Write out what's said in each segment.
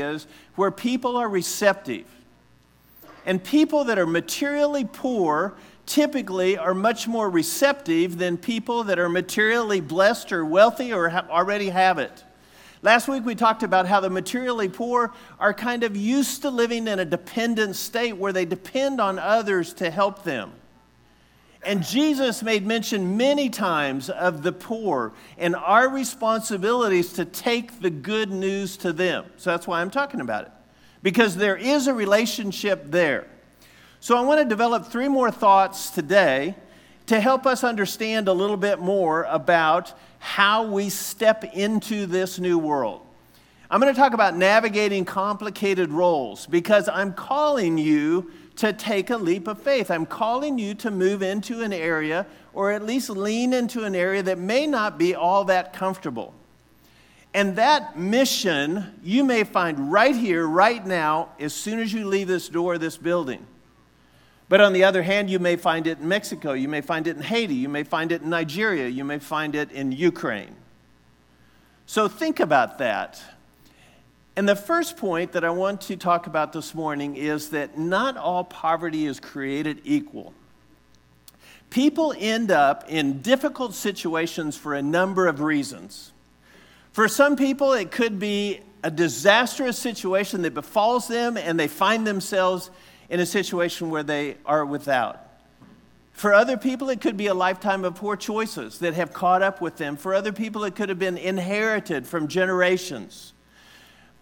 areas where people are receptive. And people that are materially poor typically are much more receptive than people that are materially blessed or wealthy or ha- already have it. Last week we talked about how the materially poor are kind of used to living in a dependent state where they depend on others to help them. And Jesus made mention many times of the poor and our responsibilities to take the good news to them. So that's why I'm talking about it, because there is a relationship there. So I want to develop three more thoughts today to help us understand a little bit more about how we step into this new world. I'm going to talk about navigating complicated roles because I'm calling you to take a leap of faith. I'm calling you to move into an area or at least lean into an area that may not be all that comfortable. And that mission you may find right here, right now, as soon as you leave this door this building. But on the other hand, you may find it in Mexico, you may find it in Haiti, you may find it in Nigeria, you may find it in Ukraine. So think about that. And the first point that I want to talk about this morning is that not all poverty is created equal. People end up in difficult situations for a number of reasons. For some people, it could be a disastrous situation that befalls them and they find themselves in a situation where they are without. For other people, it could be a lifetime of poor choices that have caught up with them. For other people, it could have been inherited from generations.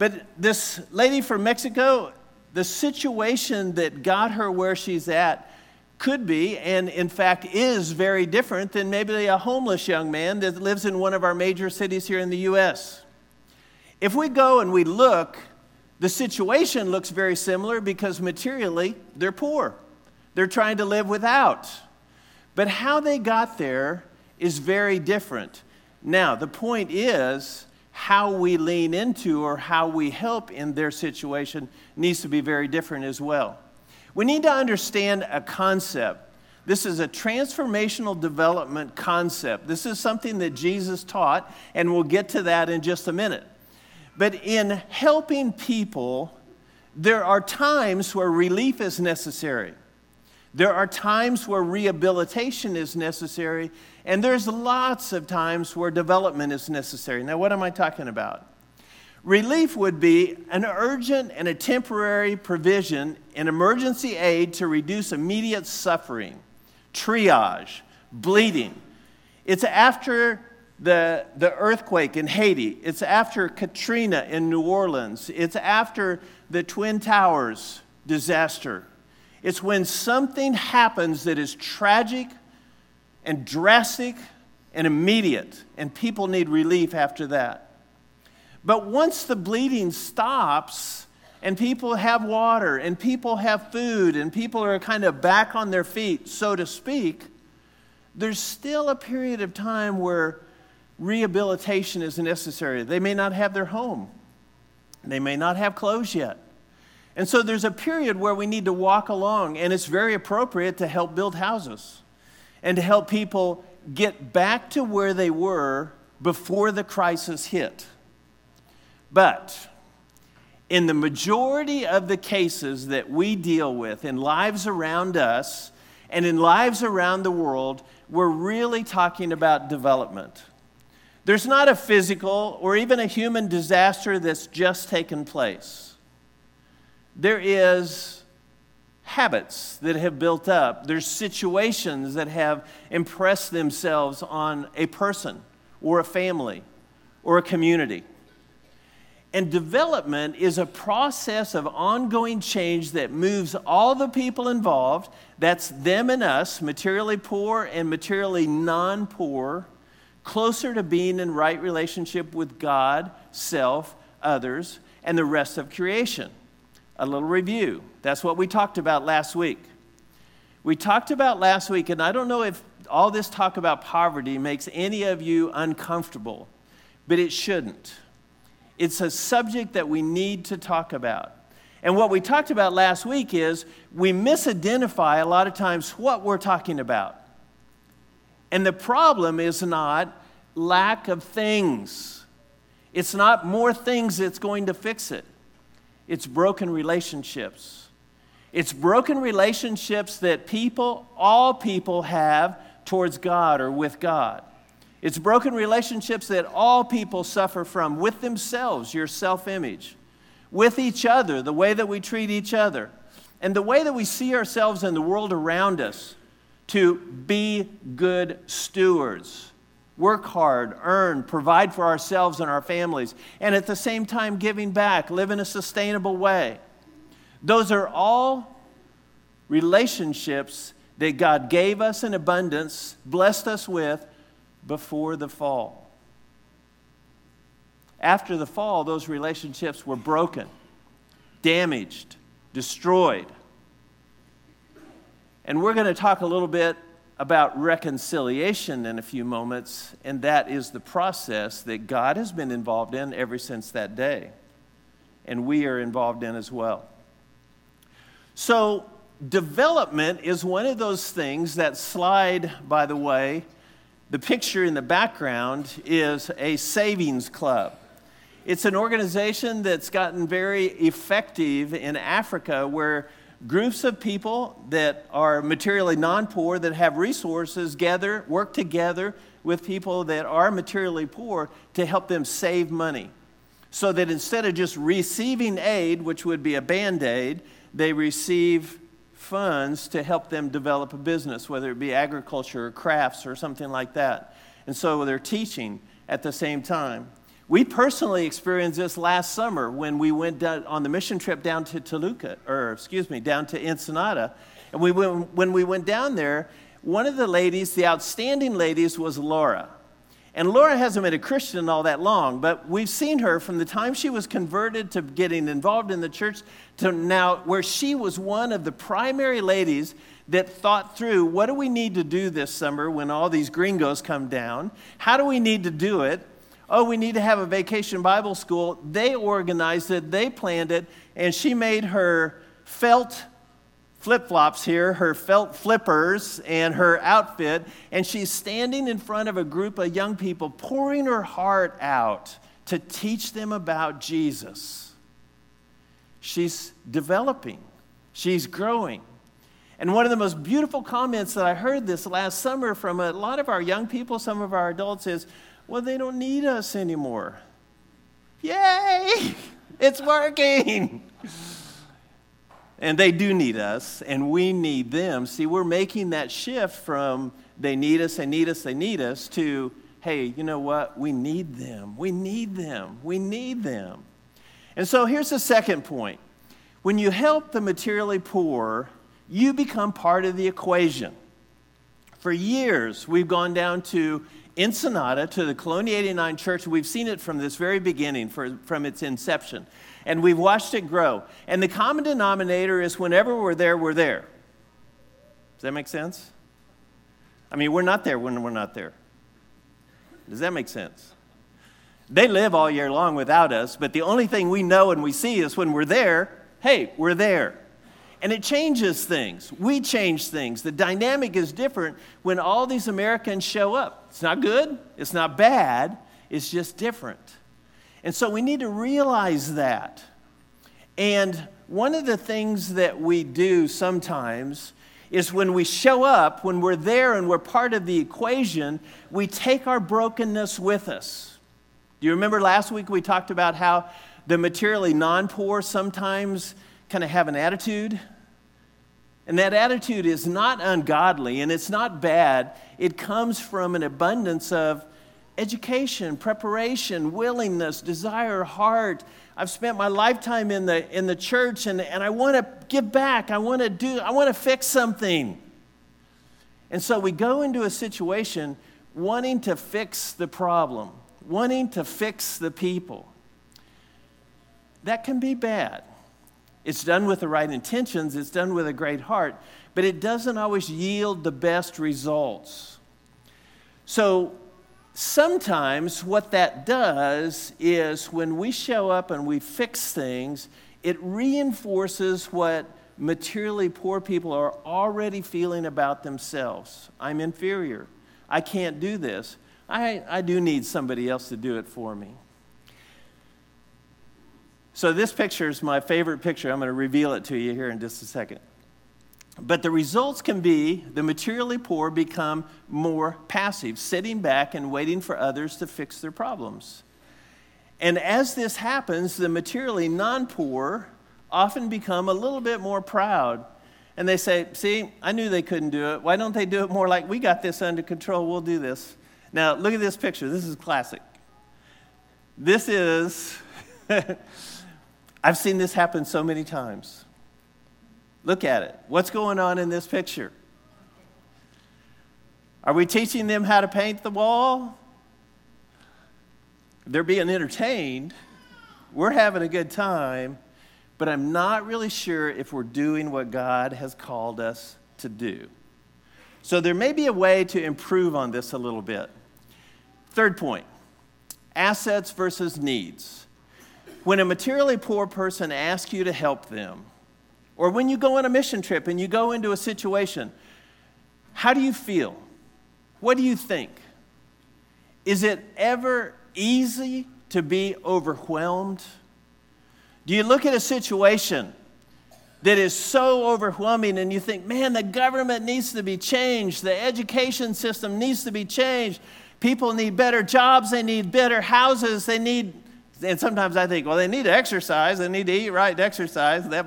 But this lady from Mexico, the situation that got her where she's at could be, and in fact is, very different than maybe a homeless young man that lives in one of our major cities here in the U.S. If we go and we look the situation looks very similar because materially they're poor. They're trying to live without. But how they got there is very different. Now, the point is how we lean into or how we help in their situation needs to be very different as well. We need to understand a concept. This is a transformational development concept. This is something that Jesus taught, and we'll get to that in just a minute. But in helping people, there are times where relief is necessary. There are times where rehabilitation is necessary, and there's lots of times where development is necessary. Now, what am I talking about? Relief would be an urgent and a temporary provision in emergency aid to reduce immediate suffering, triage, bleeding. It's after the, the earthquake in Haiti. It's after Katrina in New Orleans. It's after the Twin Towers disaster. It's when something happens that is tragic and drastic and immediate, and people need relief after that. But once the bleeding stops, and people have water, and people have food, and people are kind of back on their feet, so to speak, there's still a period of time where rehabilitation is necessary. They may not have their home, they may not have clothes yet. And so there's a period where we need to walk along, and it's very appropriate to help build houses and to help people get back to where they were before the crisis hit. But in the majority of the cases that we deal with in lives around us and in lives around the world, we're really talking about development. There's not a physical or even a human disaster that's just taken place. There is habits that have built up. There's situations that have impressed themselves on a person or a family or a community. And development is a process of ongoing change that moves all the people involved, that's them and us, materially poor and materially non poor, closer to being in right relationship with God, self, others, and the rest of creation. A little review. That's what we talked about last week. We talked about last week, and I don't know if all this talk about poverty makes any of you uncomfortable, but it shouldn't. It's a subject that we need to talk about. And what we talked about last week is we misidentify a lot of times what we're talking about. And the problem is not lack of things. It's not more things that's going to fix it. It's broken relationships. It's broken relationships that people, all people, have towards God or with God. It's broken relationships that all people suffer from with themselves, your self image, with each other, the way that we treat each other, and the way that we see ourselves and the world around us to be good stewards. Work hard, earn, provide for ourselves and our families, and at the same time giving back, live in a sustainable way. Those are all relationships that God gave us in abundance, blessed us with before the fall. After the fall, those relationships were broken, damaged, destroyed. And we're going to talk a little bit about reconciliation in a few moments, and that is the process that God has been involved in ever since that day. And we are involved in as well. So, development is one of those things that slide, by the way. The picture in the background is a savings club. It's an organization that's gotten very effective in Africa where groups of people that are materially non poor, that have resources, gather, work together with people that are materially poor to help them save money. So that instead of just receiving aid, which would be a band aid, they receive funds to help them develop a business, whether it be agriculture or crafts or something like that. And so they're teaching at the same time. We personally experienced this last summer when we went on the mission trip down to Toluca, or excuse me, down to Ensenada. And we went, when we went down there, one of the ladies, the outstanding ladies, was Laura. And Laura hasn't been a Christian all that long, but we've seen her from the time she was converted to getting involved in the church to now, where she was one of the primary ladies that thought through what do we need to do this summer when all these gringos come down? How do we need to do it? Oh, we need to have a vacation Bible school. They organized it, they planned it, and she made her felt flip flops here, her felt flippers, and her outfit, and she's standing in front of a group of young people, pouring her heart out to teach them about Jesus. She's developing, she's growing. And one of the most beautiful comments that I heard this last summer from a lot of our young people, some of our adults, is, well, they don't need us anymore. Yay! It's working! And they do need us, and we need them. See, we're making that shift from they need us, they need us, they need us to, hey, you know what? We need them. We need them. We need them. And so here's the second point when you help the materially poor, you become part of the equation. For years, we've gone down to Ensenada, to the Colonia 89 church. We've seen it from this very beginning, for, from its inception and we've watched it grow. And the common denominator is whenever we're there, we're there. Does that make sense? I mean, we're not there when we're not there. Does that make sense? They live all year long without us, but the only thing we know and we see is when we're there, hey, we're there. And it changes things. We change things. The dynamic is different when all these Americans show up. It's not good, it's not bad, it's just different. And so we need to realize that. And one of the things that we do sometimes is when we show up, when we're there and we're part of the equation, we take our brokenness with us. Do you remember last week we talked about how the materially non poor sometimes kind of have an attitude? And that attitude is not ungodly and it's not bad. It comes from an abundance of education, preparation, willingness, desire, heart. I've spent my lifetime in the, in the church and, and I want to give back. I want to do, I want to fix something. And so we go into a situation wanting to fix the problem, wanting to fix the people. That can be bad. It's done with the right intentions, it's done with a great heart, but it doesn't always yield the best results. So sometimes what that does is when we show up and we fix things, it reinforces what materially poor people are already feeling about themselves. I'm inferior. I can't do this. I, I do need somebody else to do it for me. So, this picture is my favorite picture. I'm going to reveal it to you here in just a second. But the results can be the materially poor become more passive, sitting back and waiting for others to fix their problems. And as this happens, the materially non poor often become a little bit more proud. And they say, See, I knew they couldn't do it. Why don't they do it more like we got this under control? We'll do this. Now, look at this picture. This is classic. This is, I've seen this happen so many times. Look at it. What's going on in this picture? Are we teaching them how to paint the wall? They're being entertained. We're having a good time, but I'm not really sure if we're doing what God has called us to do. So there may be a way to improve on this a little bit. Third point assets versus needs. When a materially poor person asks you to help them, or when you go on a mission trip and you go into a situation, how do you feel? What do you think? Is it ever easy to be overwhelmed? Do you look at a situation that is so overwhelming and you think, man, the government needs to be changed, the education system needs to be changed, people need better jobs, they need better houses, they need, and sometimes I think, well, they need to exercise, they need to eat right to exercise. That,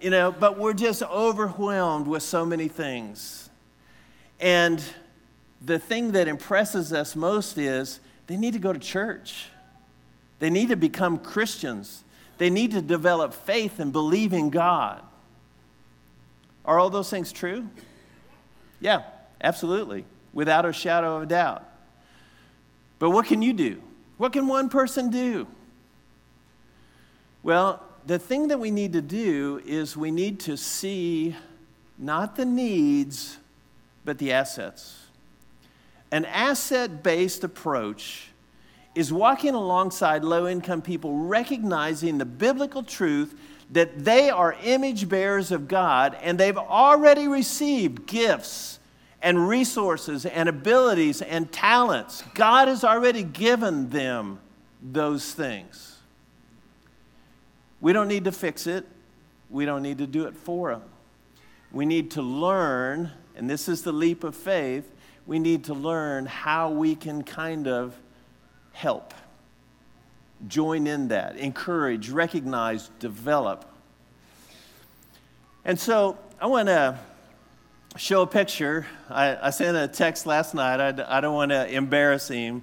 you know, but we're just overwhelmed with so many things. And the thing that impresses us most is they need to go to church. They need to become Christians. They need to develop faith and believe in God. Are all those things true? Yeah, absolutely, without a shadow of a doubt. But what can you do? What can one person do? Well, the thing that we need to do is we need to see not the needs, but the assets. An asset based approach is walking alongside low income people, recognizing the biblical truth that they are image bearers of God and they've already received gifts and resources and abilities and talents. God has already given them those things. We don't need to fix it, we don't need to do it for them. We need to learn, and this is the leap of faith, we need to learn how we can kind of help. Join in that, encourage, recognize, develop. And so I want to show a picture. I, I, sent a text last night. I, I don't want to embarrass him,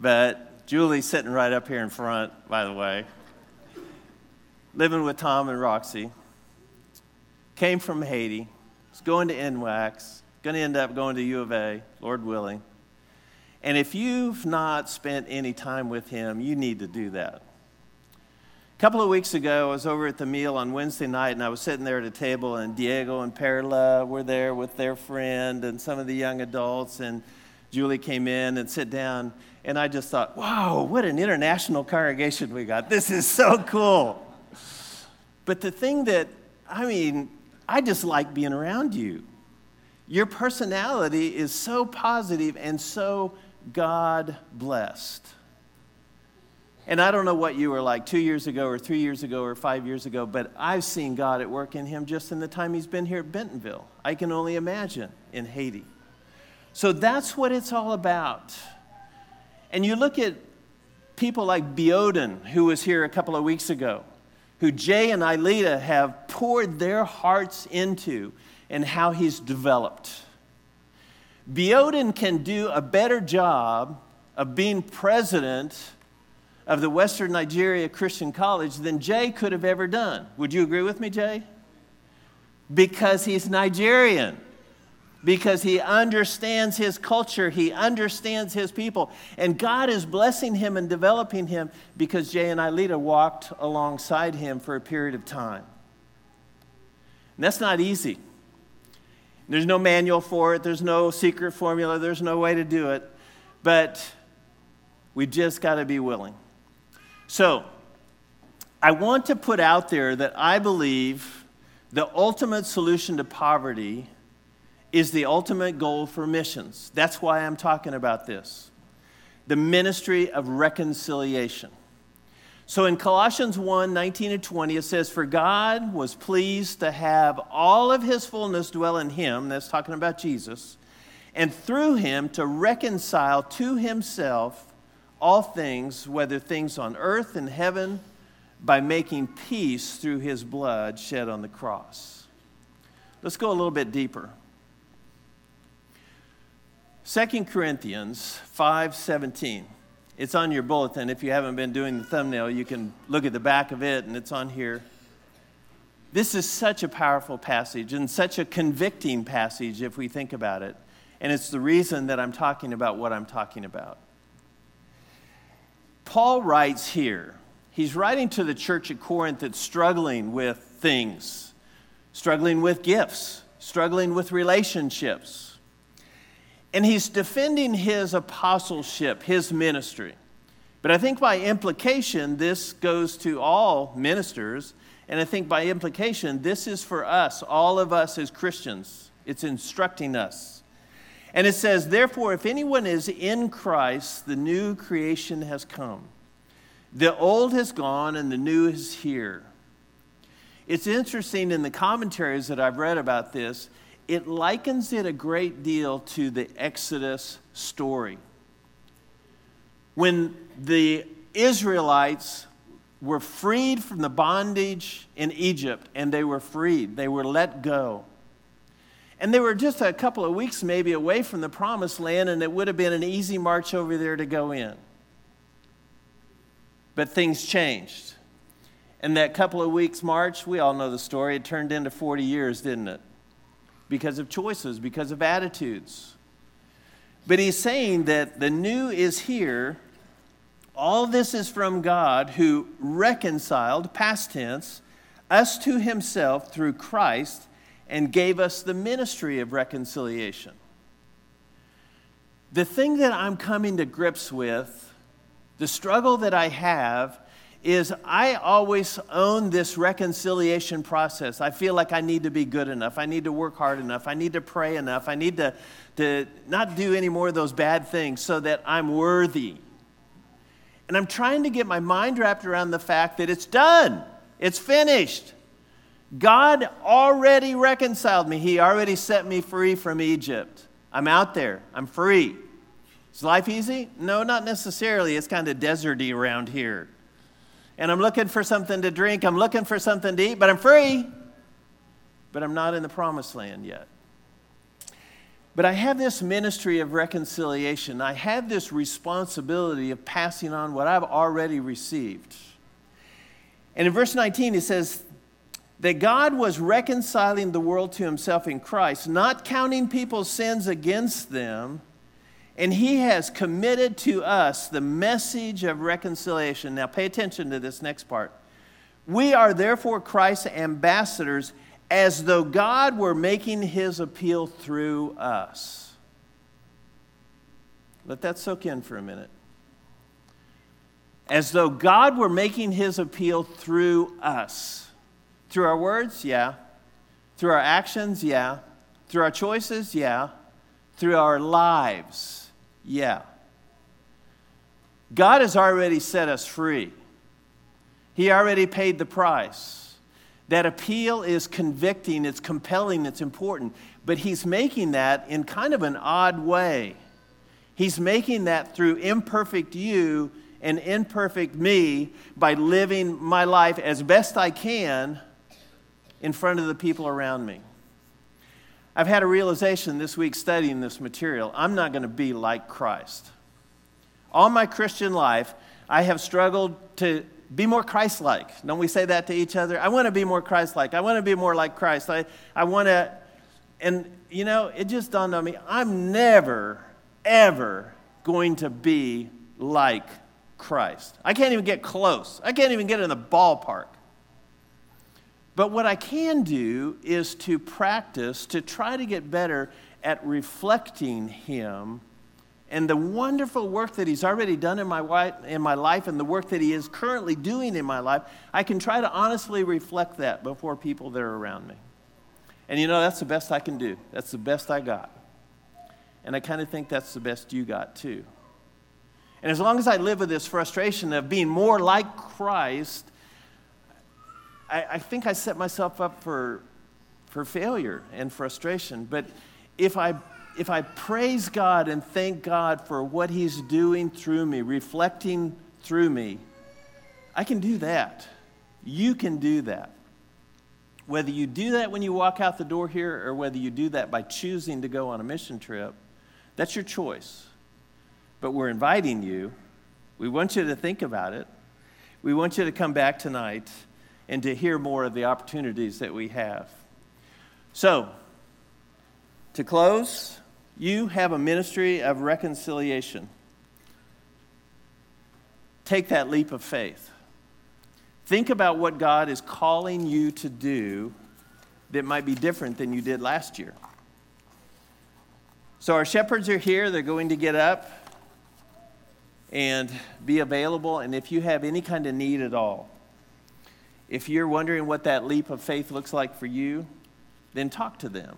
but Julie's sitting right up here in front, by the way living with Tom and Roxy. Came from Haiti. Was going to NWACC. Going to end up going to U of A, Lord willing. And if you've not spent any time with him, you need to do that. A couple of weeks ago, I was over at the meal on Wednesday night, and I was sitting there at a table, and Diego and Perla were there with their friend and some of the young adults, and Julie came in and sit down, and I just thought, wow, what an international congregation we got. This is so cool. But the thing that, I mean, I just like being around you. Your personality is so positive and so God blessed. And I don't know what you were like two years ago, or three years ago, or five years ago, but I've seen God at work in him just in the time he's been here at Bentonville. I can only imagine in Haiti. So that's what it's all about. And you look at people like Bioden, who was here a couple of weeks ago who Jay and Ilita have poured their hearts into and how he's developed. Bioden can do a better job of being president of the Western Nigeria Christian College than Jay could have ever done. Would you agree with me, Jay? Because he's Nigerian because he understands his culture, he understands his people. And God is blessing him and developing him because Jay and Ilita walked alongside him for a period of time. And that's not easy. There's no manual for it, there's no secret formula, there's no way to do it. But we just got to be willing. So, I want to put out there that I believe the ultimate solution to poverty is the ultimate goal for missions. That's why I'm talking about this the ministry of reconciliation. So in Colossians 1 19 and 20, it says, For God was pleased to have all of his fullness dwell in him. That's talking about Jesus. And through him to reconcile to himself all things, whether things on earth and heaven, by making peace through his blood shed on the cross. Let's go a little bit deeper. 2 Corinthians 5:17. It's on your bulletin. If you haven't been doing the thumbnail, you can look at the back of it and it's on here. This is such a powerful passage and such a convicting passage if we think about it. And it's the reason that I'm talking about what I'm talking about. Paul writes here, he's writing to the church at Corinth that's struggling with things, struggling with gifts, struggling with relationships and he's defending his apostleship, his ministry. But I think by implication, this goes to all ministers. And I think by implication, this is for us, all of us as Christians. It's instructing us. And it says, Therefore, if anyone is in Christ, the new creation has come. The old has gone and the new is here. It's interesting in the commentaries that I've read about this, it likens it a great deal to the Exodus story. When the Israelites were freed from the bondage in Egypt and they were freed, they were let go. And they were just a couple of weeks maybe away from the promised land, and it would have been an easy march over there to go in. But things changed. And that couple of weeks march, we all know the story, it turned into 40 years, didn't it? Because of choices, because of attitudes. But he's saying that the new is here. All this is from God who reconciled, past tense, us to himself through Christ and gave us the ministry of reconciliation. The thing that I'm coming to grips with, the struggle that I have, is I always own this reconciliation process. I feel like I need to be good enough. I need to work hard enough. I need to pray enough. I need to, to not do any more of those bad things so that I'm worthy. And I'm trying to get my mind wrapped around the fact that it's done, it's finished. God already reconciled me, He already set me free from Egypt. I'm out there, I'm free. Is life easy? No, not necessarily. It's kind of deserty around here and I'm looking for something to drink, I'm looking for something to eat, but I'm free. But I'm not in the promised land yet. But I have this ministry of reconciliation. I have this responsibility of passing on what I've already received. And in verse 19, it says that God was reconciling the world to himself in Christ, not counting people's sins against them and he has committed to us the message of reconciliation. Now, pay attention to this next part. We are therefore Christ's ambassadors as though God were making his appeal through us. Let that soak in for a minute. As though God were making his appeal through us. Through our words? Yeah. Through our actions? Yeah. Through our choices? Yeah. Through our lives? Yeah. God has already set us free. He already paid the price. That appeal is convicting, it's compelling, it's important. But He's making that in kind of an odd way. He's making that through imperfect you and imperfect me by living my life as best I can in front of the people around me. I've had a realization this week studying this material. I'm not going to be like Christ. All my Christian life, I have struggled to be more Christ like. Don't we say that to each other? I want to be more Christ like. I want to be more like Christ. I, I want to, and you know, it just dawned on me I'm never, ever going to be like Christ. I can't even get close, I can't even get in the ballpark. But what I can do is to practice, to try to get better at reflecting Him and the wonderful work that He's already done in my, in my life and the work that He is currently doing in my life. I can try to honestly reflect that before people that are around me. And you know, that's the best I can do. That's the best I got. And I kind of think that's the best you got too. And as long as I live with this frustration of being more like Christ, I, I think I set myself up for, for failure and frustration. But if I, if I praise God and thank God for what He's doing through me, reflecting through me, I can do that. You can do that. Whether you do that when you walk out the door here or whether you do that by choosing to go on a mission trip, that's your choice. But we're inviting you. We want you to think about it. We want you to come back tonight and to hear more of the opportunities that we have. So, to close, you have a ministry of reconciliation. Take that leap of faith. Think about what God is calling you to do that might be different than you did last year. So, our shepherds are here. They're going to get up and be available. And if you have any kind of need at all, if you're wondering what that leap of faith looks like for you, then talk to them.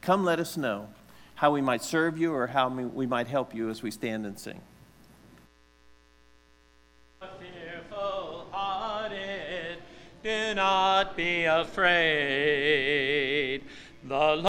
Come let us know how we might serve you or how we might help you as we stand and sing. Do not be afraid. The